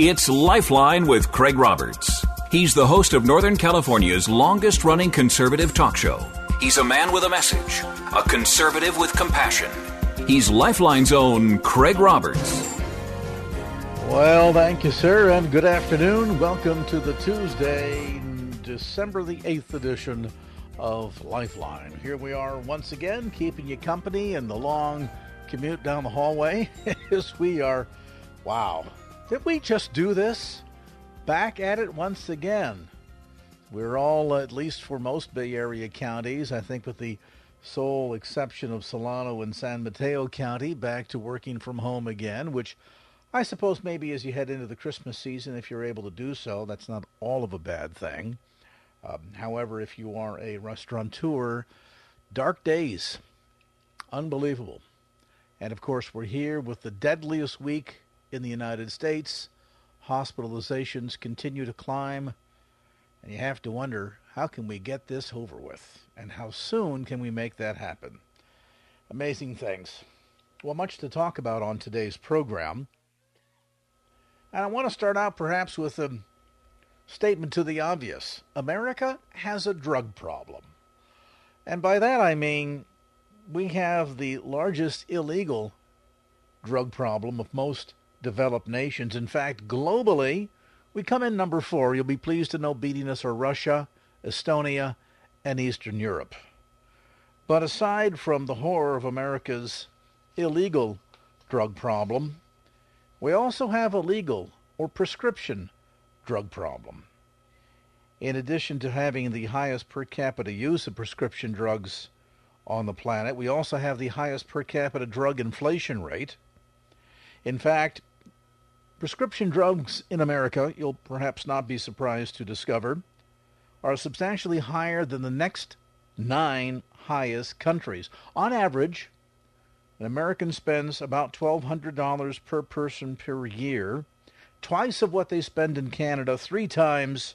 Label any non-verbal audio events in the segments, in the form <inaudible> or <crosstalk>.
It's Lifeline with Craig Roberts. He's the host of Northern California's longest running conservative talk show. He's a man with a message, a conservative with compassion. He's Lifeline's own Craig Roberts. Well, thank you, sir, and good afternoon. Welcome to the Tuesday, December the 8th edition of Lifeline. Here we are once again, keeping you company in the long commute down the hallway <laughs> as we are, wow, did we just do this? Back at it once again. We're all, at least for most Bay Area counties, I think with the sole exception of Solano and San Mateo County, back to working from home again, which I suppose maybe as you head into the Christmas season, if you're able to do so, that's not all of a bad thing. Um, however, if you are a restaurateur, dark days, unbelievable. And of course, we're here with the deadliest week in the United States. Hospitalizations continue to climb, and you have to wonder how can we get this over with, and how soon can we make that happen? Amazing things. Well, much to talk about on today's program. And I want to start out perhaps with a statement to the obvious America has a drug problem. And by that I mean we have the largest illegal drug problem of most developed nations. In fact, globally, we come in number four. You'll be pleased to know beating us are Russia, Estonia, and Eastern Europe. But aside from the horror of America's illegal drug problem, we also have a legal or prescription drug problem. In addition to having the highest per capita use of prescription drugs on the planet, we also have the highest per capita drug inflation rate. In fact, prescription drugs in America, you'll perhaps not be surprised to discover, are substantially higher than the next nine highest countries. On average, an American spends about $1,200 per person per year, twice of what they spend in Canada, three times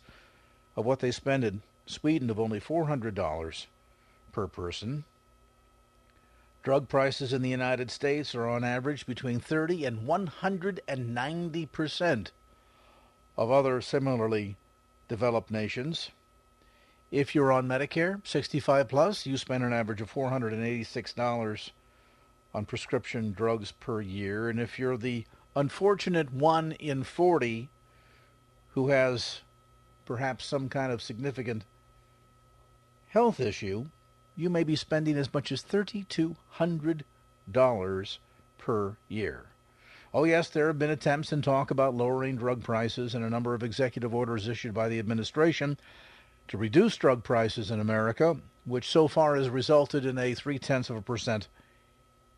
of what they spend in Sweden of only $400 per person. Drug prices in the United States are on average between 30 and 190 percent of other similarly developed nations. If you're on Medicare, 65 plus, you spend an average of $486 on prescription drugs per year. And if you're the unfortunate one in 40 who has perhaps some kind of significant health issue, you may be spending as much as $3,200 per year. Oh, yes, there have been attempts and talk about lowering drug prices and a number of executive orders issued by the administration to reduce drug prices in America, which so far has resulted in a three tenths of a percent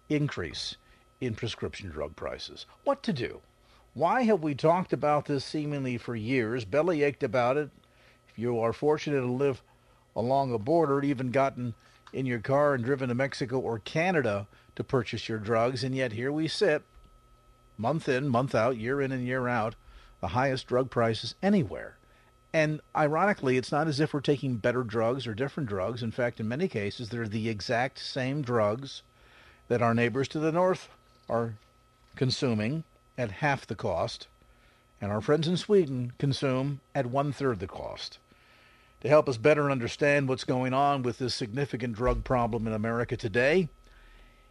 increase in prescription drug prices. What to do? Why have we talked about this seemingly for years, belly ached about it? If you are fortunate to live along a border, even gotten in your car and driven to Mexico or Canada to purchase your drugs, and yet here we sit, month in, month out, year in and year out, the highest drug prices anywhere. And ironically, it's not as if we're taking better drugs or different drugs. In fact, in many cases, they're the exact same drugs that our neighbors to the north are consuming at half the cost, and our friends in Sweden consume at one third the cost to help us better understand what's going on with this significant drug problem in America today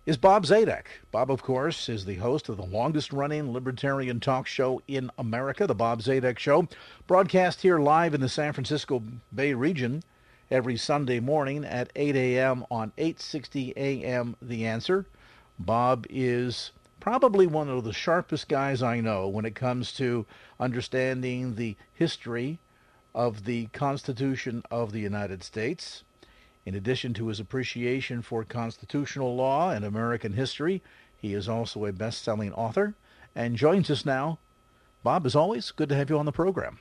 is Bob Zadek. Bob, of course, is the host of the longest running libertarian talk show in America, The Bob Zadek Show, broadcast here live in the San Francisco Bay region every Sunday morning at 8 a.m. on 860 a.m. The Answer. Bob is probably one of the sharpest guys I know when it comes to understanding the history of the Constitution of the United States. In addition to his appreciation for constitutional law and American history, he is also a best selling author and joins us now. Bob, as always, good to have you on the program.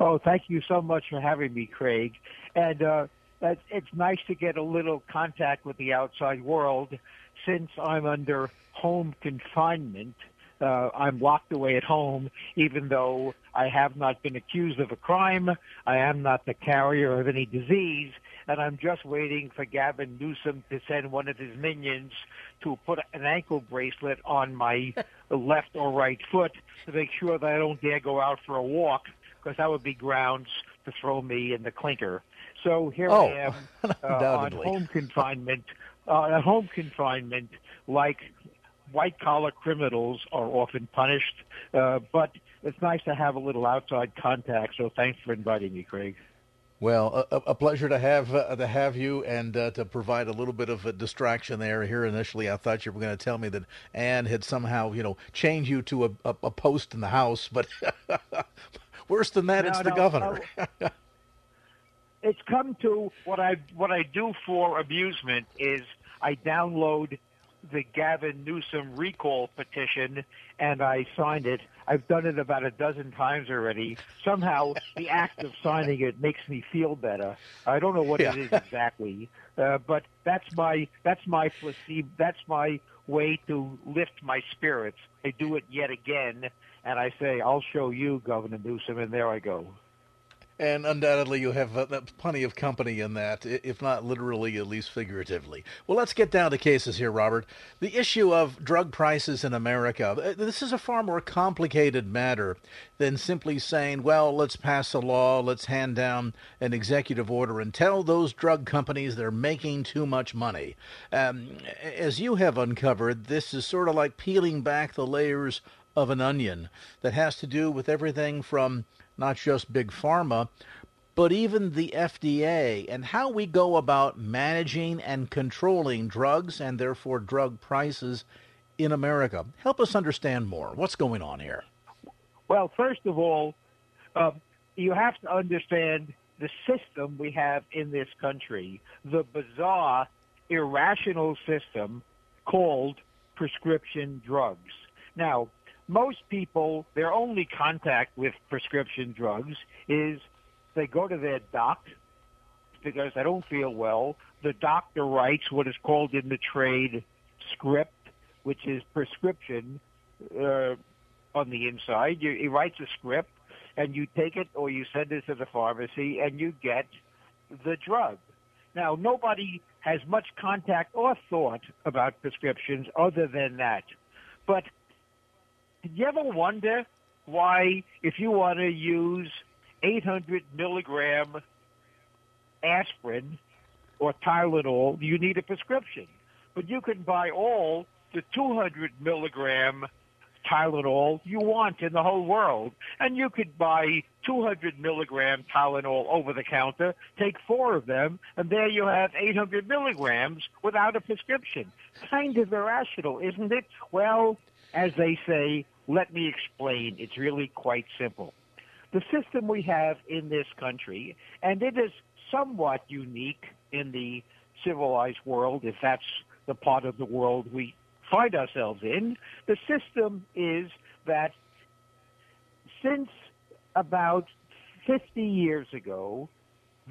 Oh, thank you so much for having me, Craig. And uh, it's nice to get a little contact with the outside world since I'm under home confinement. Uh, I'm locked away at home, even though I have not been accused of a crime. I am not the carrier of any disease, and I'm just waiting for Gavin Newsom to send one of his minions to put an ankle bracelet on my <laughs> left or right foot to make sure that I don't dare go out for a walk, because that would be grounds to throw me in the clinker. So here oh, I am <laughs> uh, on home confinement. Uh, home confinement, like white collar criminals are often punished, uh, but it's nice to have a little outside contact. So thanks for inviting me, Craig. Well, a, a pleasure to have uh, to have you and uh, to provide a little bit of a distraction there. Here initially, I thought you were going to tell me that Anne had somehow, you know, changed you to a, a, a post in the house, but <laughs> worse than that, no, it's no, the governor. No. <laughs> it's come to what I what I do for amusement is I download the Gavin Newsom recall petition and I signed it. I've done it about a dozen times already. Somehow the act of signing it makes me feel better. I don't know what yeah. it is exactly, uh, but that's my that's my placebo. That's my way to lift my spirits. I do it yet again, and I say, "I'll show you, Governor Newsom," and there I go. And undoubtedly, you have uh, plenty of company in that, if not literally, at least figuratively. Well, let's get down to cases here, Robert. The issue of drug prices in America. Uh, this is a far more complicated matter than simply saying, well, let's pass a law, let's hand down an executive order and tell those drug companies they're making too much money. Um, as you have uncovered, this is sort of like peeling back the layers of an onion that has to do with everything from not just big pharma, but even the FDA and how we go about managing and controlling drugs and therefore drug prices in America. Help us understand more. What's going on here? Well, first of all, uh, you have to understand the system we have in this country, the bizarre, irrational system called prescription drugs. Now, most people, their only contact with prescription drugs is they go to their doc because they don't feel well. The doctor writes what is called in the trade script, which is prescription uh, on the inside. He writes a script, and you take it or you send it to the pharmacy, and you get the drug. Now, nobody has much contact or thought about prescriptions other than that. But did you ever wonder why, if you want to use 800 milligram aspirin or Tylenol, you need a prescription? But you can buy all the 200 milligram Tylenol you want in the whole world. And you could buy 200 milligram Tylenol over the counter, take four of them, and there you have 800 milligrams without a prescription. Kind of irrational, isn't it? Well, as they say, let me explain. It's really quite simple. The system we have in this country, and it is somewhat unique in the civilized world, if that's the part of the world we find ourselves in, the system is that since about 50 years ago,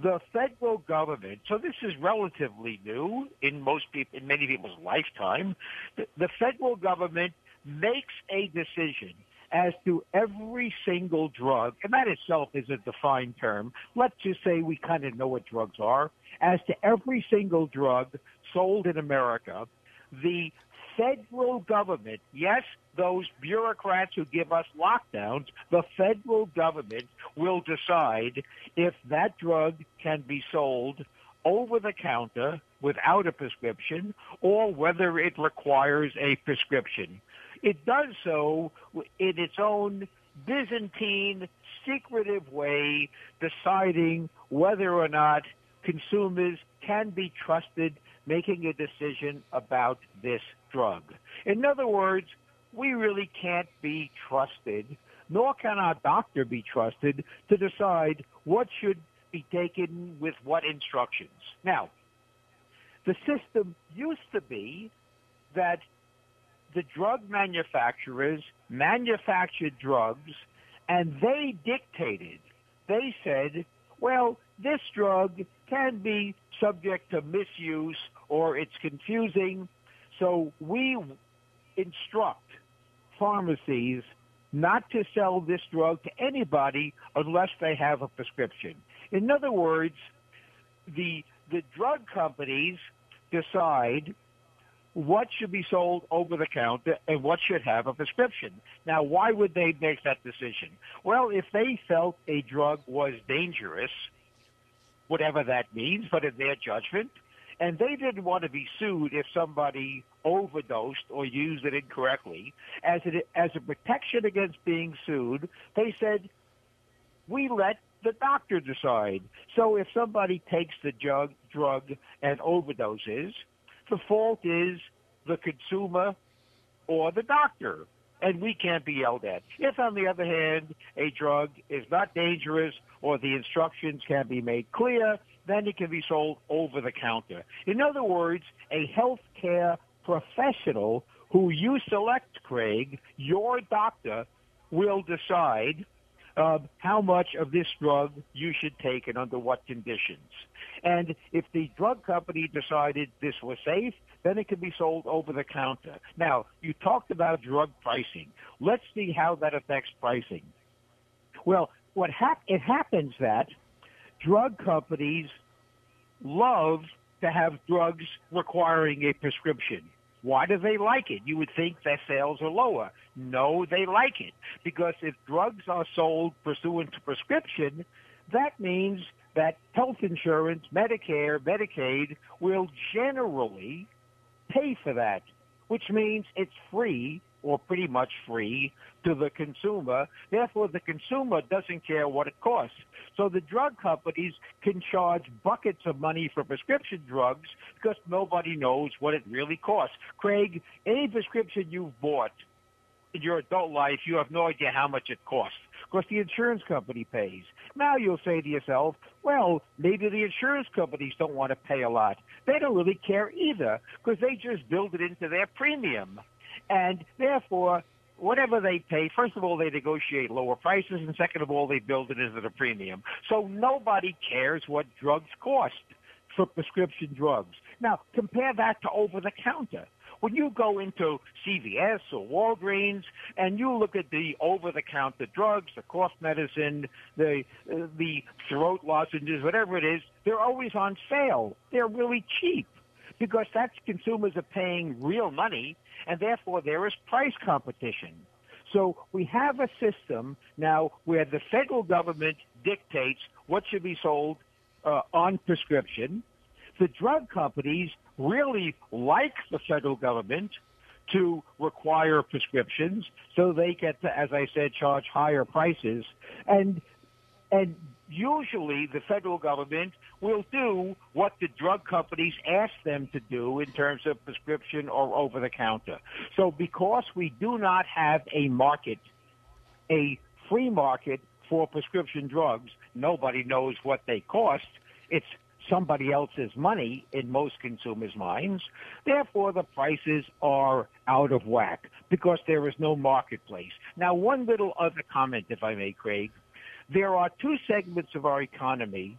the federal government, so this is relatively new in most people, in many people's lifetime, the, the federal government makes a decision as to every single drug, and that itself is a defined term. Let's just say we kind of know what drugs are. As to every single drug sold in America, the federal government, yes, those bureaucrats who give us lockdowns, the federal government will decide if that drug can be sold over the counter without a prescription or whether it requires a prescription. It does so in its own Byzantine, secretive way, deciding whether or not consumers can be trusted making a decision about this drug. In other words, we really can't be trusted, nor can our doctor be trusted to decide what should be taken with what instructions. Now, the system used to be that the drug manufacturers manufactured drugs and they dictated, they said, well, this drug can be subject to misuse or it's confusing. So we instruct pharmacies not to sell this drug to anybody unless they have a prescription. In other words, the the drug companies decide what should be sold over the counter and what should have a prescription. Now, why would they make that decision? Well, if they felt a drug was dangerous, whatever that means, but in their judgment, and they didn't want to be sued if somebody overdosed or used it incorrectly. As, it, as a protection against being sued, they said, we let the doctor decide. So if somebody takes the drug, drug and overdoses, the fault is the consumer or the doctor, and we can't be yelled at. If, on the other hand, a drug is not dangerous or the instructions can be made clear, then it can be sold over the counter. In other words, a healthcare professional who you select, Craig, your doctor, will decide uh, how much of this drug you should take and under what conditions. And if the drug company decided this was safe, then it can be sold over the counter. Now, you talked about drug pricing. Let's see how that affects pricing. Well, what hap- it happens that drug companies love to have drugs requiring a prescription. Why do they like it? You would think their sales are lower. No, they like it because if drugs are sold pursuant to prescription, that means that health insurance, Medicare, Medicaid will generally pay for that, which means it's free or pretty much free to the consumer. Therefore, the consumer doesn't care what it costs. So the drug companies can charge buckets of money for prescription drugs because nobody knows what it really costs. Craig, any prescription you've bought in your adult life, you have no idea how much it costs because the insurance company pays. Now you'll say to yourself, well, maybe the insurance companies don't want to pay a lot. They don't really care either because they just build it into their premium. And therefore, whatever they pay, first of all, they negotiate lower prices, and second of all, they build it into the premium. So nobody cares what drugs cost for prescription drugs. Now, compare that to over the counter. When you go into CVS or Walgreens and you look at the over-the-counter drugs, the cough medicine, the uh, the throat lozenges, whatever it is, they're always on sale. They're really cheap because that's consumers are paying real money and therefore there is price competition. So we have a system now where the federal government dictates what should be sold uh, on prescription. The drug companies really like the federal government to require prescriptions so they get to, as I said, charge higher prices. And and usually the federal government will do what the drug companies ask them to do in terms of prescription or over the counter. So because we do not have a market, a free market for prescription drugs, nobody knows what they cost. It's somebody else's money in most consumers' minds. Therefore, the prices are out of whack because there is no marketplace. Now, one little other comment, if I may, Craig there are two segments of our economy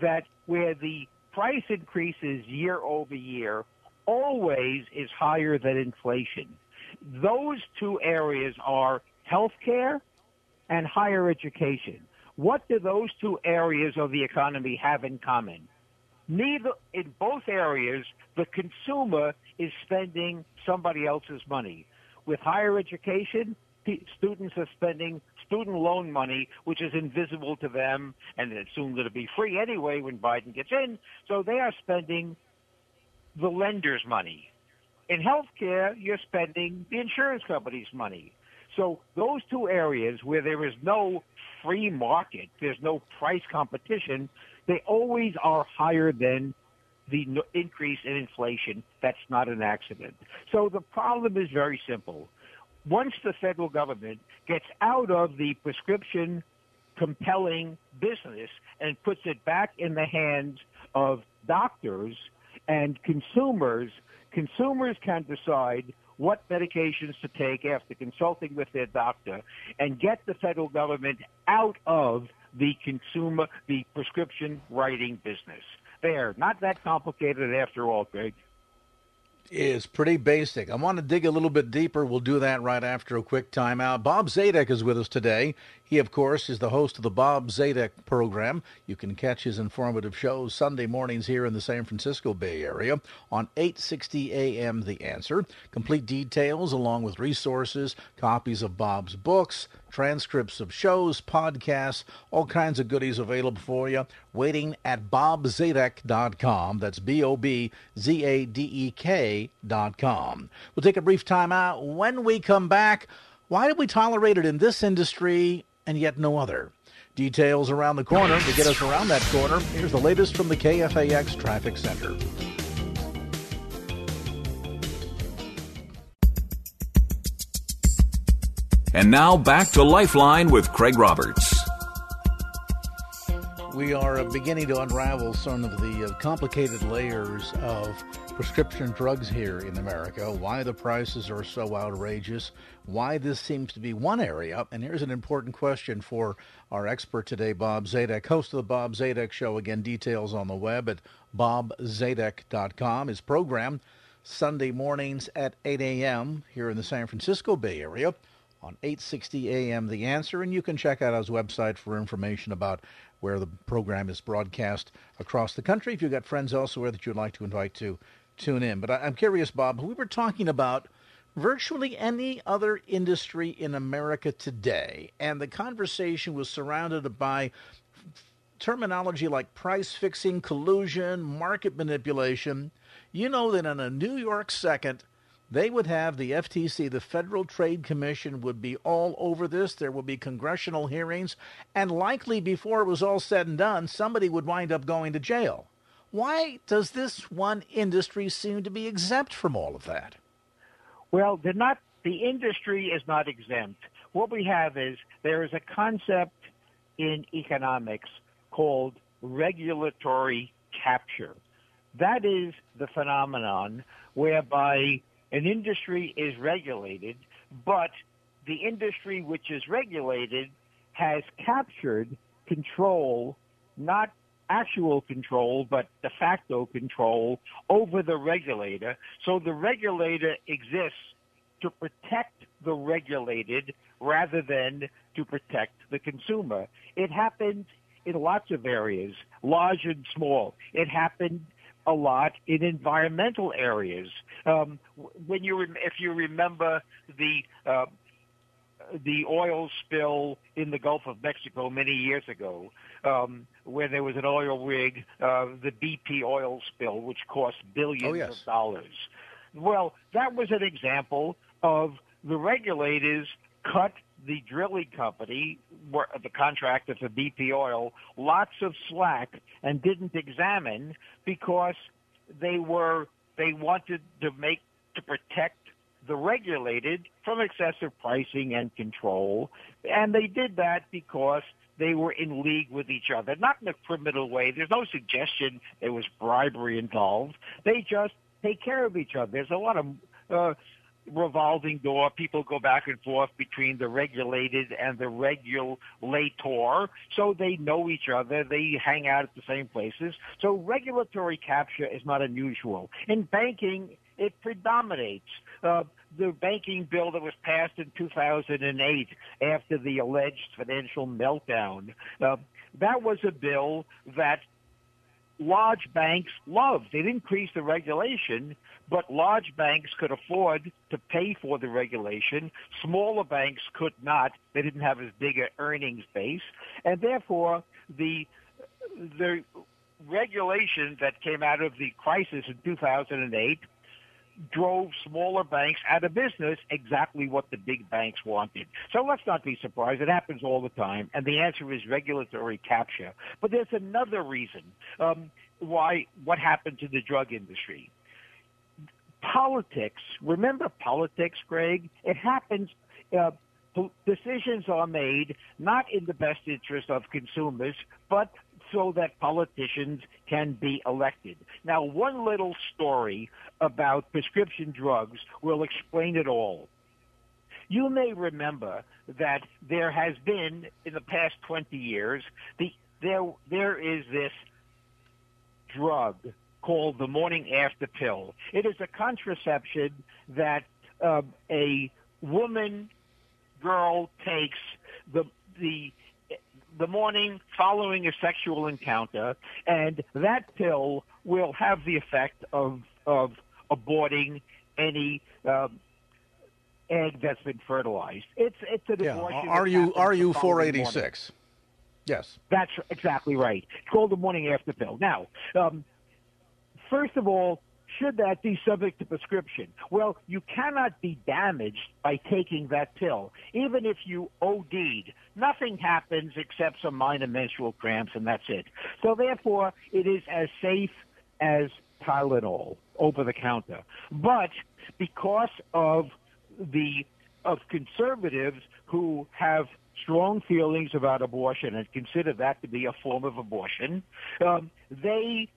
that where the price increases year over year always is higher than inflation. Those two areas are healthcare and higher education. What do those two areas of the economy have in common? Neither in both areas the consumer is spending somebody else's money. With higher education, students are spending student loan money, which is invisible to them, and it's soon going to be free anyway when Biden gets in. So they are spending the lender's money. In healthcare, you're spending the insurance company's money. So those two areas where there is no free market, there's no price competition, they always are higher than the increase in inflation. That's not an accident. So the problem is very simple once the federal government gets out of the prescription compelling business and puts it back in the hands of doctors and consumers. Consumers can decide what medications to take after consulting with their doctor and get the federal government out of the consumer, the prescription writing business. There, not that complicated after all, Greg is pretty basic. I want to dig a little bit deeper. We'll do that right after a quick timeout. Bob Zadek is with us today. He, of course, is the host of the Bob Zadek program. You can catch his informative shows Sunday mornings here in the San Francisco Bay Area on 860 AM The Answer. Complete details along with resources, copies of Bob's books, transcripts of shows, podcasts, all kinds of goodies available for you. Waiting at bobzadek.com. That's B O B Z A D E K.com. We'll take a brief time out. When we come back, why do we tolerate it in this industry and yet no other? Details around the corner to get us around that corner. Here's the latest from the KFAX Traffic Center. And now back to Lifeline with Craig Roberts. We are beginning to unravel some of the uh, complicated layers of prescription drugs here in America, why the prices are so outrageous, why this seems to be one area. And here's an important question for our expert today, Bob Zadek, host of the Bob Zadek Show. Again, details on the web at bobzadek.com. His program, Sunday mornings at 8 a.m. here in the San Francisco Bay Area on 860 AM The Answer, and you can check out his website for information about where the program is broadcast across the country. If you've got friends elsewhere that you'd like to invite to tune in. But I, am curious, Bob, we were talking about virtually any other industry in America today, and the conversation was surrounded by terminology like price fixing, collusion, market manipulation. You know that in a New York second, they would have the FTC, the Federal Trade Commission, would be all over this. There would be congressional hearings, and likely before it was all said and done, somebody would wind up going to jail. Why does this one industry seem to be exempt from all of that? Well, they're not. The industry is not exempt. What we have is there is a concept in economics called regulatory capture. That is the phenomenon whereby an industry is regulated, but the industry which is regulated has captured control, not actual control, but de facto control over the regulator. So the regulator exists to protect the regulated rather than to protect the consumer. It happens in lots of areas, large and small. It happened a lot in environmental areas. Um, when you if you remember the uh, the oil spill in the Gulf of Mexico many years ago, um, where there was an oil rig, uh, the BP oil spill, which cost billions oh, yes. of dollars. Well, that was an example of the regulators cut the drilling company, the contractor for BP Oil, lots of slack and didn't examine because they were they wanted to make to protect the regulated from excessive pricing and control, and they did that because they were in league with each other, not in a criminal way. There's no suggestion there was bribery involved. They just take care of each other. There's a lot of uh, revolving door. People go back and forth between the regulated and the regulator, so they know each other. They hang out at the same places. So regulatory capture is not unusual. In banking, it predominates. Uh, the banking bill that was passed in 2008 after the alleged financial meltdown, uh, that was a bill that large banks loved. It increased the regulation, but large banks could afford to pay for the regulation. Smaller banks could not. They didn't have as big an earnings base, and therefore the the regulation that came out of the crisis in 2008 drove smaller banks out of business exactly what the big banks wanted. So let's not be surprised. It happens all the time. And the answer is regulatory capture. But there's another reason um, why what happened to the drug industry. Politics, remember politics, Greg? It happens. Uh, decisions are made not in the best interest of consumers, but so that politicians can be elected. Now, one little story about prescription drugs will explain it all. You may remember that there has been, in the past 20 years, the, there, there is this drug called the morning after pill. It is a contraception that uh, a woman, girl takes the, the the morning following a sexual encounter, and that pill will have the effect of of aborting any um, egg that's been fertilized. It's it's an yeah. abortion. Are you RU 486? Yes, that's exactly right. It's called the morning after pill. Now, um, first of all, should that be subject to prescription? Well, you cannot be damaged by taking that pill. Even if you OD'd, nothing happens except some minor menstrual cramps, and that's it. So therefore, it is as safe as Tylenol over the counter. But because of the of conservatives who have strong feelings about abortion and consider that to be a form of abortion, um, they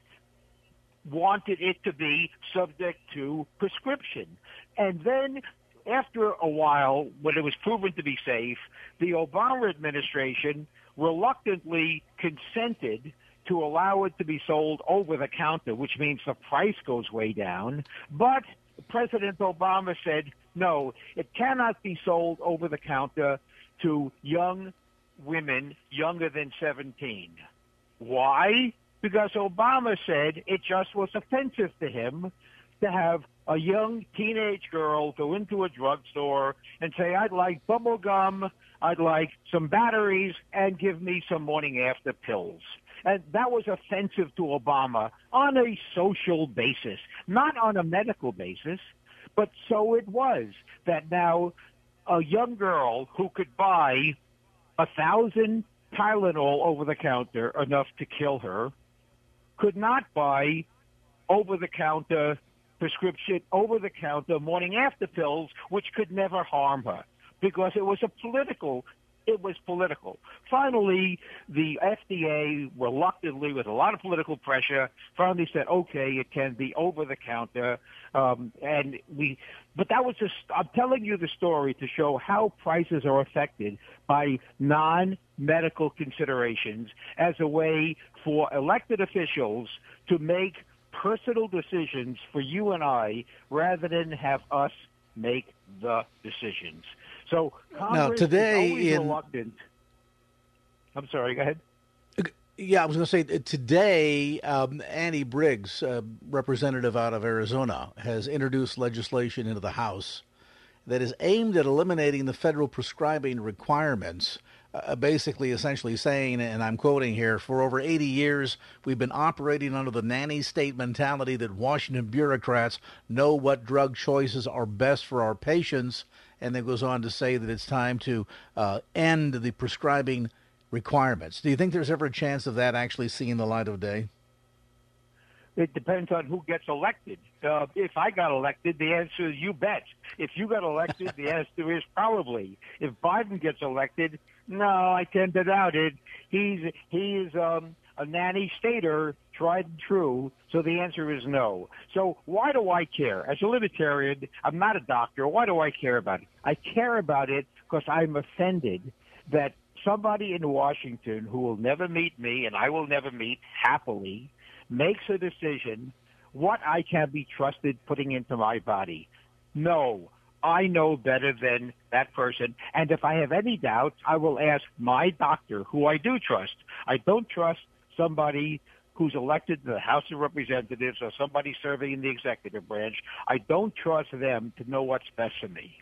wanted it to be subject to prescription. And then after a while, when it was proven to be safe, the Obama administration reluctantly consented to allow it to be sold over the counter, which means the price goes way down. But President Obama said, no, it cannot be sold over the counter to young women younger than 17. Why? Because Obama said it just was offensive to him to have a young teenage girl go into a drugstore and say, I'd like bubble gum, I'd like some batteries, and give me some morning after pills. And that was offensive to Obama on a social basis, not on a medical basis, but so it was that now a young girl who could buy a thousand Tylenol over the counter, enough to kill her, could not buy over the counter prescription, over the counter morning after pills, which could never harm her because it was a political it was political. Finally, the FDA reluctantly, with a lot of political pressure, finally said, "Okay, it can be over the counter." Um, and we, but that was just. I'm telling you the story to show how prices are affected by non-medical considerations as a way for elected officials to make personal decisions for you and I, rather than have us make the decisions. So Congress now today is in reluctant. I'm sorry. Go ahead. Yeah, I was going to say today, um, Andy Biggs, uh, representative out of Arizona, has introduced legislation into the House that is aimed at eliminating the federal prescribing requirements. Uh, basically, essentially saying, and I'm quoting here, for over 80 years, we've been operating under the nanny state mentality that Washington bureaucrats know what drug choices are best for our patients and then goes on to say that it's time to uh, end the prescribing requirements. Do you think there's ever a chance of that actually seeing the light of day? It depends on who gets elected. Uh, if I got elected, the answer is you bet. If you got elected, the <laughs> answer is probably. If Biden gets elected, no, I tend to doubt it. He's he's um, a nanny stater, tried and true. So the answer is no. So why do I care? As a libertarian, I'm not a doctor. Why do I care about it? I care about it because I'm offended that somebody in Washington who will never meet me and I will never meet happily makes a decision what I can be trusted putting into my body. No, I know better than that person. And if I have any doubts, I will ask my doctor, who I do trust. I don't trust somebody who's elected to the House of Representatives or somebody serving in the executive branch. I don't trust them to know what's best for me.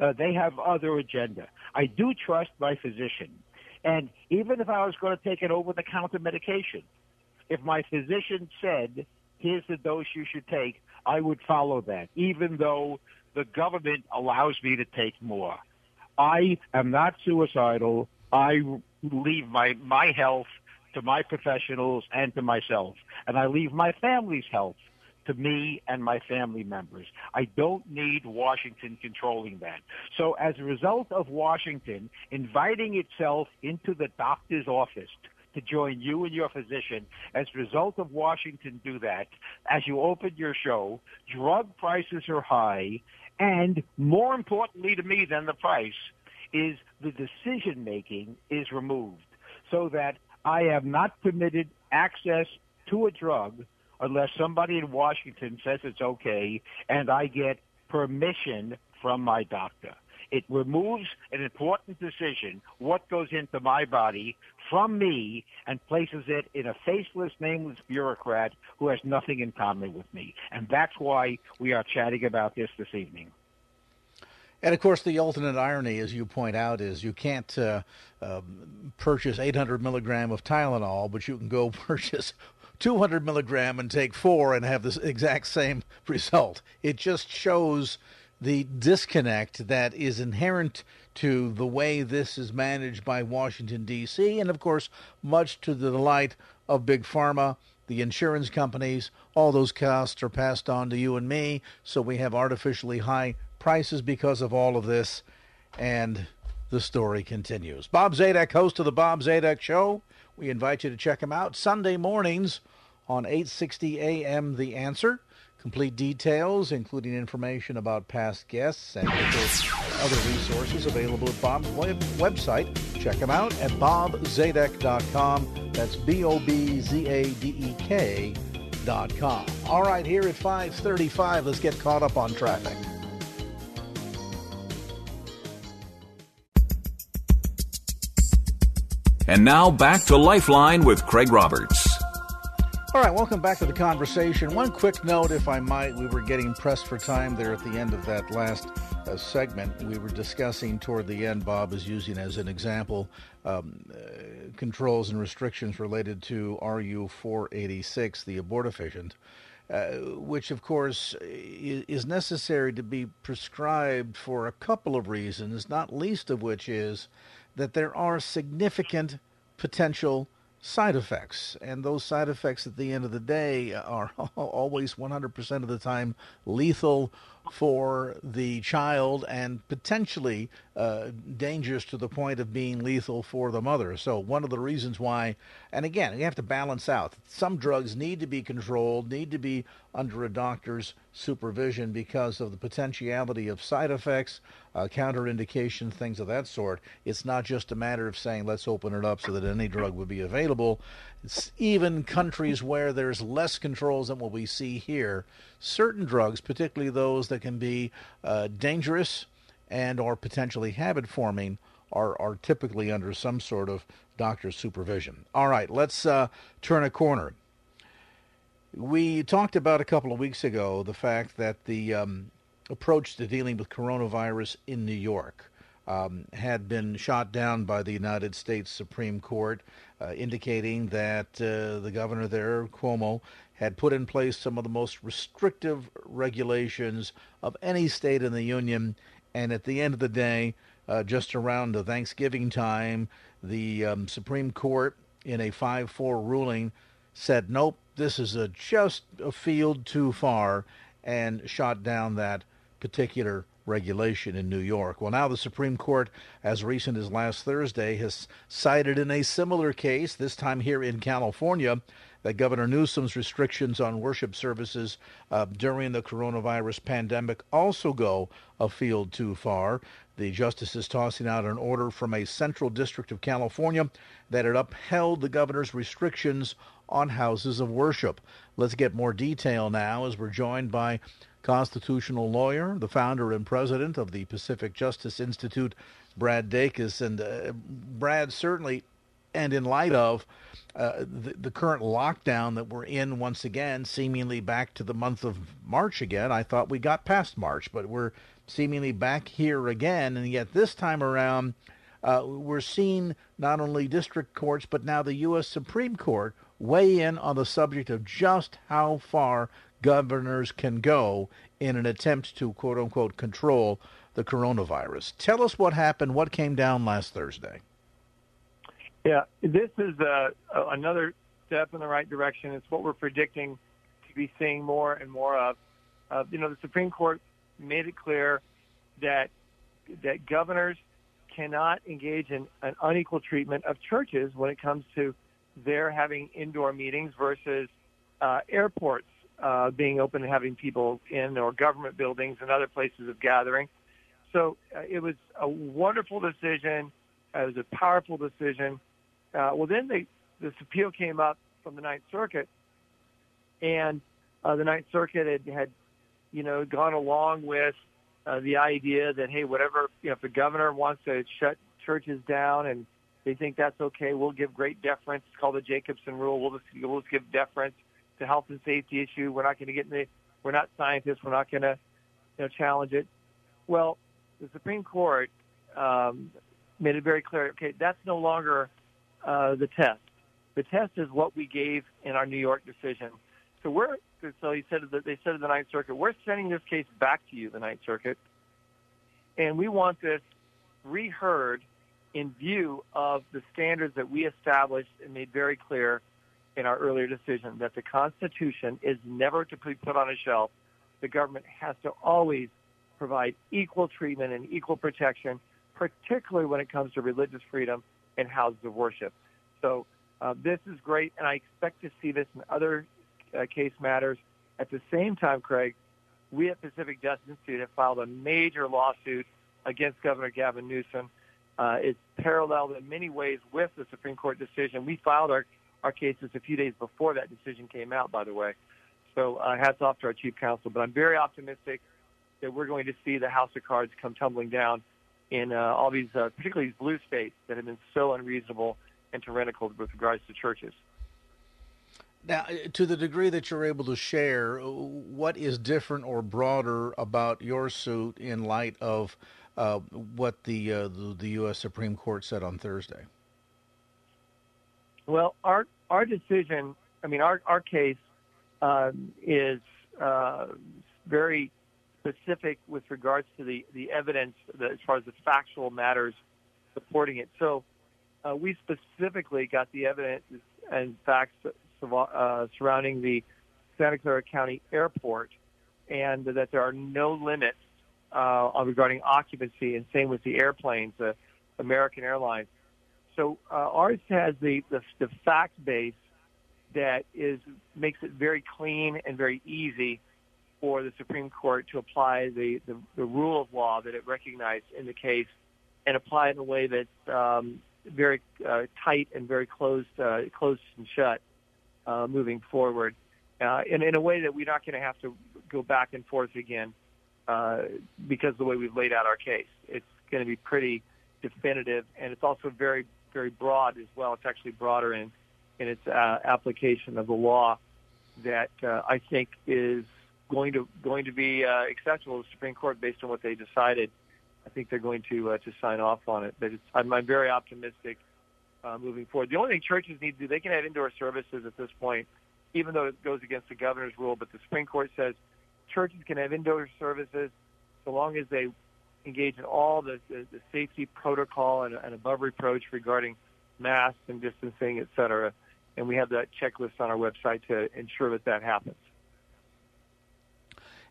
Uh, they have other agenda. I do trust my physician. And even if I was going to take an over-the-counter medication, if my physician said, here's the dose you should take, I would follow that, even though the government allows me to take more. I am not suicidal. I leave my, my health to my professionals and to myself. And I leave my family's health to me and my family members. I don't need Washington controlling that. So as a result of Washington inviting itself into the doctor's office to join you and your physician, as a result of Washington do that, as you open your show, drug prices are high, and more importantly to me than the price is the decision making is removed so that I have not permitted access to a drug unless somebody in Washington says it's okay and I get permission from my doctor. It removes an important decision, what goes into my body, from me and places it in a faceless, nameless bureaucrat who has nothing in common with me. And that's why we are chatting about this this evening. And of course, the ultimate irony, as you point out, is you can't uh, um, purchase 800 milligram of Tylenol, but you can go <laughs> purchase 200 milligram and take four and have the exact same result. It just shows the disconnect that is inherent to the way this is managed by Washington, D.C., and of course, much to the delight of Big Pharma, the insurance companies. All those costs are passed on to you and me, so we have artificially high prices because of all of this, and the story continues. Bob Zadek, host of the Bob Zadek Show. We invite you to check him out Sunday mornings on 8:60 a.m. The Answer. Complete details, including information about past guests and other resources available at Bob's web- website. Check him out at bobzadek.com. That's B-O-B-Z-A-D-E-K dot com. All right, here at 535, let's get caught up on traffic. And now back to Lifeline with Craig Roberts. All right, welcome back to the conversation. One quick note, if I might, we were getting pressed for time there at the end of that last uh, segment. We were discussing toward the end, Bob is using as an example um, uh, controls and restrictions related to RU 486, the abortifacient. Uh, which of course is necessary to be prescribed for a couple of reasons, not least of which is that there are significant potential side effects. And those side effects at the end of the day are <laughs> always 100% of the time lethal for the child and potentially uh, dangerous to the point of being lethal for the mother. So, one of the reasons why, and again, you have to balance out. Some drugs need to be controlled, need to be under a doctor's supervision because of the potentiality of side effects, uh, counterindication, things of that sort. It's not just a matter of saying, let's open it up so that any drug would be available. It's even countries where there's less controls than what we see here, certain drugs, particularly those that can be uh, dangerous and or potentially habit forming, are, are typically under some sort of doctor's supervision. All right, let's uh, turn a corner. We talked about a couple of weeks ago the fact that the um, approach to dealing with coronavirus in New York um, had been shot down by the United States Supreme Court, uh, indicating that uh, the governor there, Cuomo, had put in place some of the most restrictive regulations of any state in the union. And at the end of the day, uh, just around the Thanksgiving time, the um, Supreme Court, in a 5 4 ruling, said, nope, this is a, just a field too far, and shot down that particular regulation in New York. Well, now the Supreme Court, as recent as last Thursday, has cited in a similar case, this time here in California, that Governor Newsom's restrictions on worship services uh, during the coronavirus pandemic also go a field too far. The justice is tossing out an order from a central district of California that it upheld the governor's restrictions on houses of worship. Let's get more detail now as we're joined by constitutional lawyer, the founder and president of the Pacific Justice Institute, Brad Dacus. And uh, Brad, certainly, and in light of uh, the, the, current lockdown that we're in once again, seemingly back to the month of March again, I thought we got past March, but we're seemingly back here again. And yet this time around, uh, we're seeing not only district courts, but now the U.S. Supreme Court weigh in on the subject of just how far governors can go in an attempt to quote unquote control the coronavirus. Tell us what happened, what came down last Thursday. Yeah, this is uh, another step in the right direction. It's what we're predicting to be seeing more and more of. Uh, you know, the Supreme Court made it clear that that governors cannot engage in an unequal treatment of churches when it comes to their having indoor meetings versus uh, airports uh, being open and having people in, or government buildings and other places of gathering. So uh, it was a wonderful decision. It was a powerful decision. Uh, well, then they, this appeal came up from the Ninth Circuit, and uh, the Ninth Circuit had, had, you know, gone along with uh, the idea that hey, whatever you know, if the governor wants to shut churches down and they think that's okay, we'll give great deference. It's called the Jacobson rule. We'll just we'll just give deference to health and safety issue. We're not going to get in the. We're not scientists. We're not going to you know challenge it. Well, the Supreme Court um, made it very clear. Okay, that's no longer uh, the test. The test is what we gave in our New York decision. So we're so he said that they said to the Ninth Circuit, we're sending this case back to you, the Ninth Circuit, and we want this reheard in view of the standards that we established and made very clear in our earlier decision that the Constitution is never to be put on a shelf. The government has to always provide equal treatment and equal protection, particularly when it comes to religious freedom and houses of worship. So uh, this is great, and I expect to see this in other uh, case matters. At the same time, Craig, we at Pacific Justice Institute have filed a major lawsuit against Governor Gavin Newsom. Uh, it's paralleled in many ways with the Supreme Court decision. We filed our, our cases a few days before that decision came out, by the way. So uh, hats off to our chief counsel. But I'm very optimistic that we're going to see the house of cards come tumbling down in uh, all these, uh, particularly these blue states that have been so unreasonable and tyrannical with regards to churches. Now, uh, to the degree that you're able to share, uh, what is different or broader about your suit in light of uh, what the, uh, the, the U.S. Supreme Court said on Thursday? Well, our our decision, I mean, our our case um, is uh, very specific with regards to the the evidence as far as the factual matters supporting it. So, uh, we specifically got the evidence and facts uh, surrounding the Santa Clara County Airport, and that there are no limits uh, regarding occupancy, and same with the airplanes, uh, American Airlines. So uh, ours has the, the, the fact base that is makes it very clean and very easy for the Supreme Court to apply the, the, the rule of law that it recognized in the case and apply it in a way that's um, very uh, tight and very closed, uh, closed and shut uh, moving forward, uh, in, in a way that we're not going to have to go back and forth again uh, because of the way we've laid out our case. It's going to be pretty definitive, and it's also very, very broad as well. It's actually broader in in its uh, application of the law that uh, I think is going to going to be uh, acceptable to the Supreme Court based on what they decided. I think they're going to uh, to sign off on it. But I'm, I'm very optimistic uh, moving forward. The only thing churches need to do, they can have indoor services at this point, even though it goes against the governor's rule. But the Supreme Court says churches can have indoor services so long as they engage in all the, the, the safety protocol and, and above reproach regarding masks and distancing, et cetera. And we have that checklist on our website to ensure that that happens.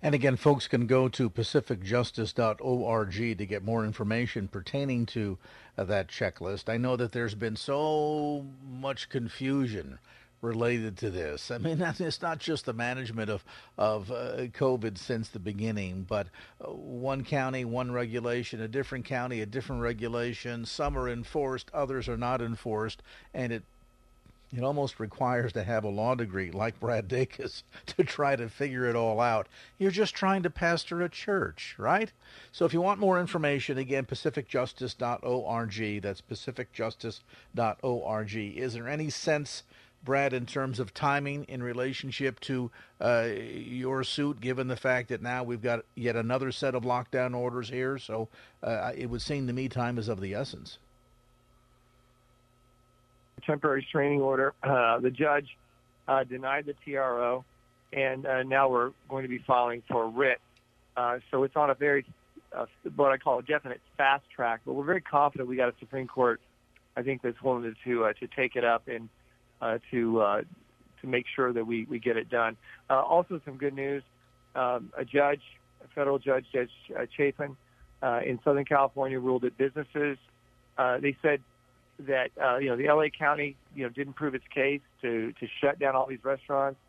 And again, folks can go to pacificjustice.org to get more information pertaining to uh, that checklist. I know that there's been so much confusion related to this. I mean, <laughs> it's not just the management of of uh, COVID since the beginning, but uh, one county, one regulation, a different county, a different regulation. Some are enforced, others are not enforced, and it it almost requires to have a law degree like Brad Dacus <laughs> to try to figure it all out. You're just trying to pastor a church, right? So if you want more information, again, pacificjustice.org. That's pacificjustice.org. Is there any sense, Brad, in terms of timing in relationship to uh, your suit, given the fact that now we've got yet another set of lockdown orders here? So uh, it would seem to me time is of the essence temporary restraining order. Uh, the judge uh, denied the TRO, and uh, now we're going to be filing for writ. Uh, so it's on a very, uh, what I call a definite fast track. But we're very confident we got a Supreme Court, I think, that's willing to uh, to take it up and uh, to uh, to make sure that we, we get it done. Uh, also, some good news. Um, a judge, a federal judge, Judge uh, Chapin, uh, in Southern California, ruled that businesses. Uh, they said that uh, you know the LA County you know didn't prove its case to to shut down all these restaurants.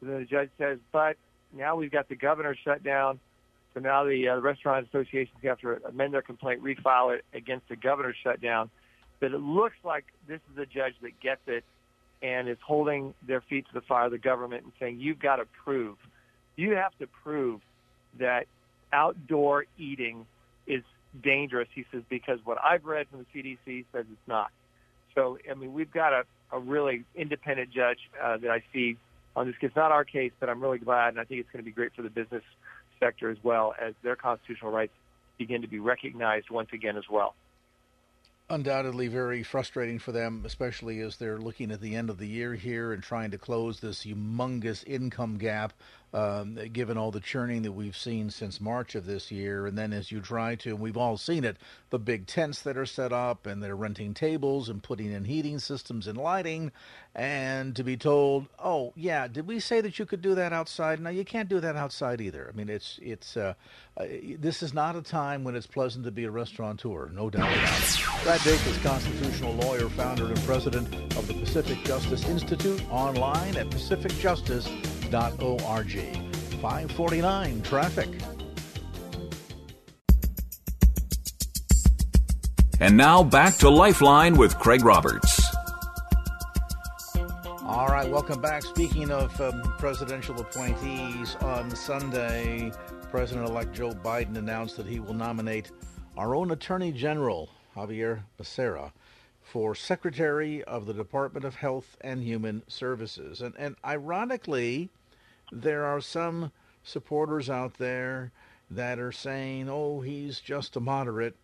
And then the judge says, but now we've got the governor shut down. So now the, uh, restaurant associations have to amend their complaint, refile it against the governor's shutdown. But it looks like this is a judge that gets it and is holding their feet to the fire the government and saying, you've got to prove, you have to prove that outdoor eating dangerous, he says, because what I've read from the CDC says it's not. So, I mean, we've got a, a really independent judge uh, that I see on this. It's not our case, but I'm really glad, and I think it's going to be great for the business sector as well as their constitutional rights begin to be recognized once again as well undoubtedly very frustrating for them, especially as they're looking at the end of the year here and trying to close this humongous income gap um, given all the churning that we've seen since March of this year. And then as you try to, and we've all seen it, the big tents that are set up and they're renting tables and putting in heating systems and lighting, and to be told, oh yeah, did we say that you could do that outside? No, you can't do that outside either. I mean, it's it's uh, uh, this is not a time when it's pleasant to be a restaurateur, no doubt. Brad Dacus, constitutional lawyer, founder and president of the Pacific Justice Institute, online at pacificjustice.com lifeline.org. 549 traffic. And now back to Lifeline with Craig Roberts. All right, welcome back. Speaking of um, presidential appointees, on Sunday, President elect Joe Biden announced that he will nominate our own Attorney General, Xavier Becerra, for Secretary of the Department of Health and Human Services. And, and ironically, there are some supporters out there that are saying, "Oh, he's just a moderate,"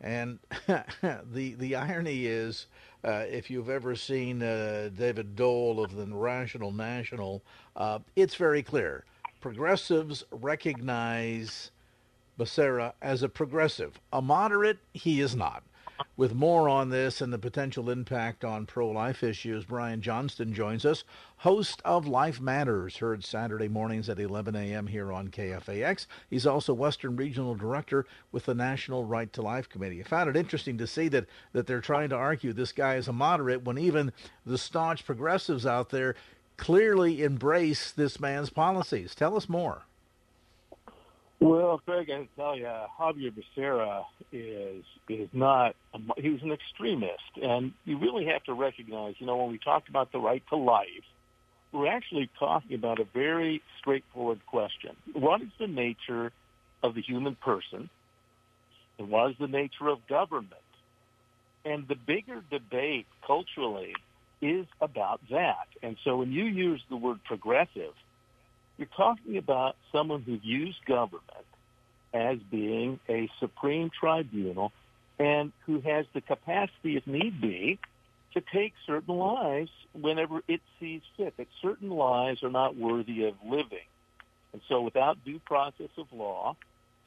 and <laughs> the the irony is, uh, if you've ever seen uh, David Doel of the Rational National, uh, it's very clear. Progressives recognize Becerra as a progressive. A moderate, he is not. With more on this and the potential impact on pro life issues, Brian Johnston joins us, host of Life Matters, heard Saturday mornings at 11 a.m. here on KFAX. He's also Western Regional Director with the National Right to Life Committee. I found it interesting to see that, that they're trying to argue this guy is a moderate when even the staunch progressives out there clearly embrace this man's policies. Tell us more. Well, Craig, I can tell you, Xavier Becerra is is not. He was an extremist, and you really have to recognize. You know, when we talk about the right to life, we're actually talking about a very straightforward question: What is the nature of the human person, and what is the nature of government? And the bigger debate culturally is about that. And so, when you use the word progressive you're talking about someone who views government as being a supreme tribunal and who has the capacity, if need be, to take certain lives whenever it sees fit, that certain lives are not worthy of living. And so without due process of law,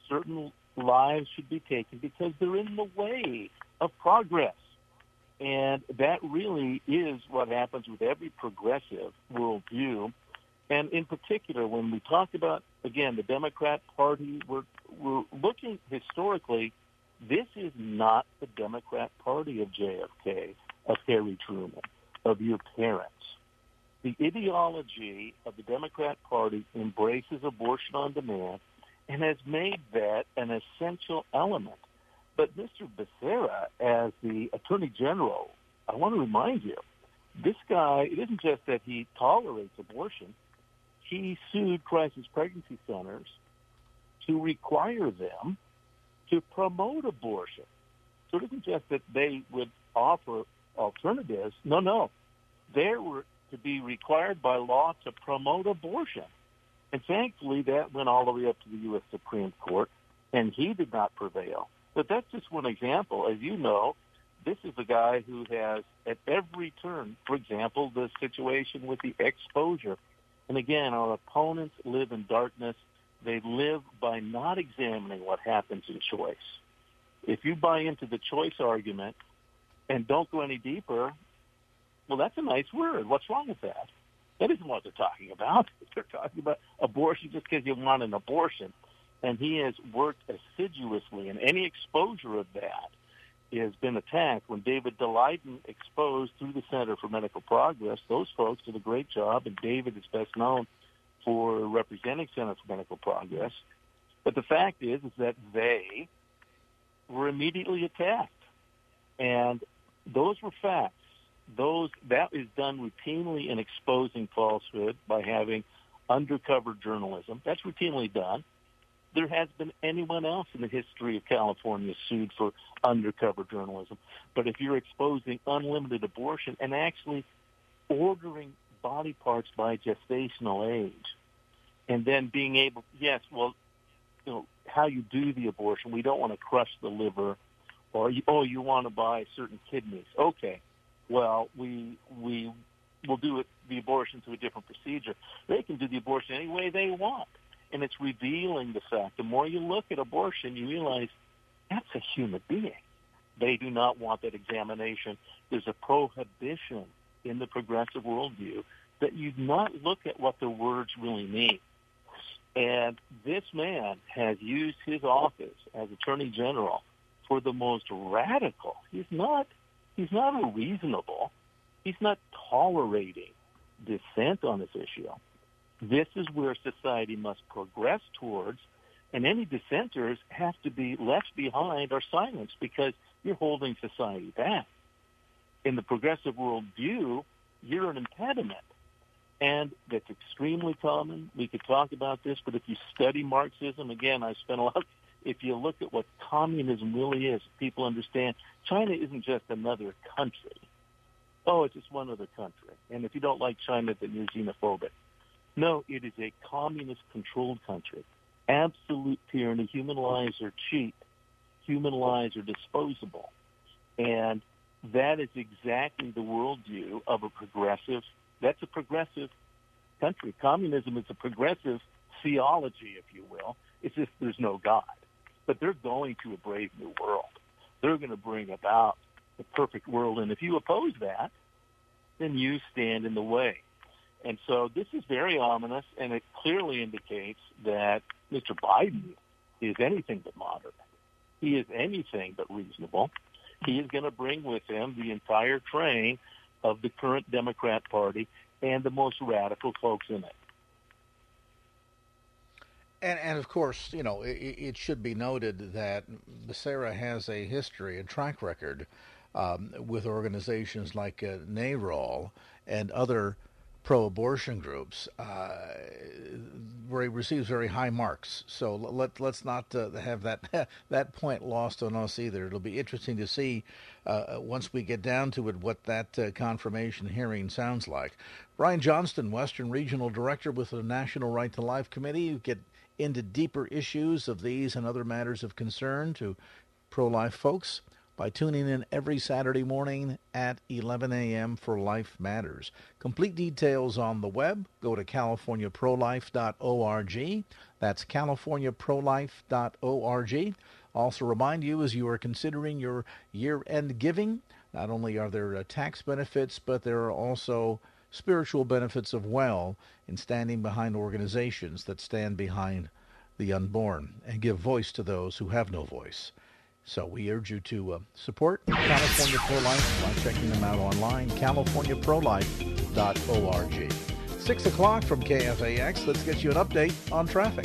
certain lives should be taken because they're in the way of progress. And that really is what happens with every progressive worldview. And in particular, when we talk about, again, the Democrat Party, we're, we're looking historically, this is not the Democrat Party of JFK, of Harry Truman, of your parents. The ideology of the Democrat Party embraces abortion on demand and has made that an essential element. But Mr. Becerra, as the Attorney General, I want to remind you, this guy, it isn't just that he tolerates abortion, he sued crisis pregnancy centers to require them to promote abortion. So it isn't just that they would offer alternatives. No, no. They were to be required by law to promote abortion. And thankfully, that went all the way up to the U.S. Supreme Court, and he did not prevail. But that's just one example. As you know, this is a guy who has, at every turn, for example, the situation with the exposure and again, our opponents live in darkness. They live by not examining what happens in choice. If you buy into the choice argument and don't go any deeper, well, that's a nice word. What's wrong with that? That isn't what they're talking about. <laughs> They're talking about abortion just because you want an abortion. And he has worked assiduously, and any exposure of that has been attacked. When David Daleiden exposed through the Center for Medical Progress, those folks did a great job, and David is best known for representing Center for Medical Progress. But the fact is, is that they were immediately attacked, and those were facts. Those that is done routinely in exposing falsehood by having undercover journalism. That's routinely done there has been anyone else in the history of California sued for undercover journalism. But if you're exposing unlimited abortion and actually ordering body parts by gestational age, and then being able, yes, well, you know, how you do the abortion, we don't want to crush the liver, or you, oh, you want to buy certain kidneys. Okay, well, we we will do it, the abortion through a different procedure. They can do the abortion any way they want and it's revealing the fact. The more you look at abortion, you realize that's a human being. They do not want that examination. There's a prohibition in the progressive worldview that you not look at what the words really mean. And this man has used his office as Attorney General for the most radical. He's not he's not unreasonable. He's not tolerating dissent on this issue. This is where society must progress towards, and any dissenters have to be left behind or silenced because you're holding society back. In the progressive worldview, you're an impediment. And that's extremely common. We could talk about this, but if you study Marxism, again, I spent a lot. If you look at what communism really is, people understand China isn't just another country. Oh, it's just one other country. And if you don't like China, then you're xenophobic. No, it is a communist-controlled country. Absolute tyranny. Human lives are cheap. Human lives are disposable. And that is exactly the worldview of a progressive, that's a progressive country. Communism is a progressive theology, if you will. It's just there's no God. But they're going to a brave new world. They're going to bring about the perfect world. And if you oppose that, then you stand in the way. And so this is very ominous, and it clearly indicates that Mr. Biden is anything but moderate. He is anything but reasonable. He is going to bring with him the entire train of the current Democrat Party and the most radical folks in it. And, and of course, you know, it, it should be noted that Becerra has a history and track record um, with organizations like uh, and other pro-abortion groups, uh, where he receives very high marks. So let let's not uh, have that <laughs> that point lost on us either. It'll be interesting to see uh, once we get down to it what that uh, confirmation hearing sounds like. Brian Johnston, Western Regional Director with the National Right to Life Committee, you get into deeper issues of these and other matters of concern to pro-life folks by tuning in every Saturday morning at 11 a.m. for Life Matters. Complete details on the web. Go to californiaprolife.org. That's californiaprolife.org. Also remind you as you are considering your year-end giving, not only are there uh, tax benefits, but there are also spiritual benefits of well in standing behind organizations that stand behind the unborn and give voice to those who have no voice. So we urge you to uh, support California Pro-Life by checking them out online, californiaprolife.org. 6 o'clock from KFAX. Let's get you an update on traffic.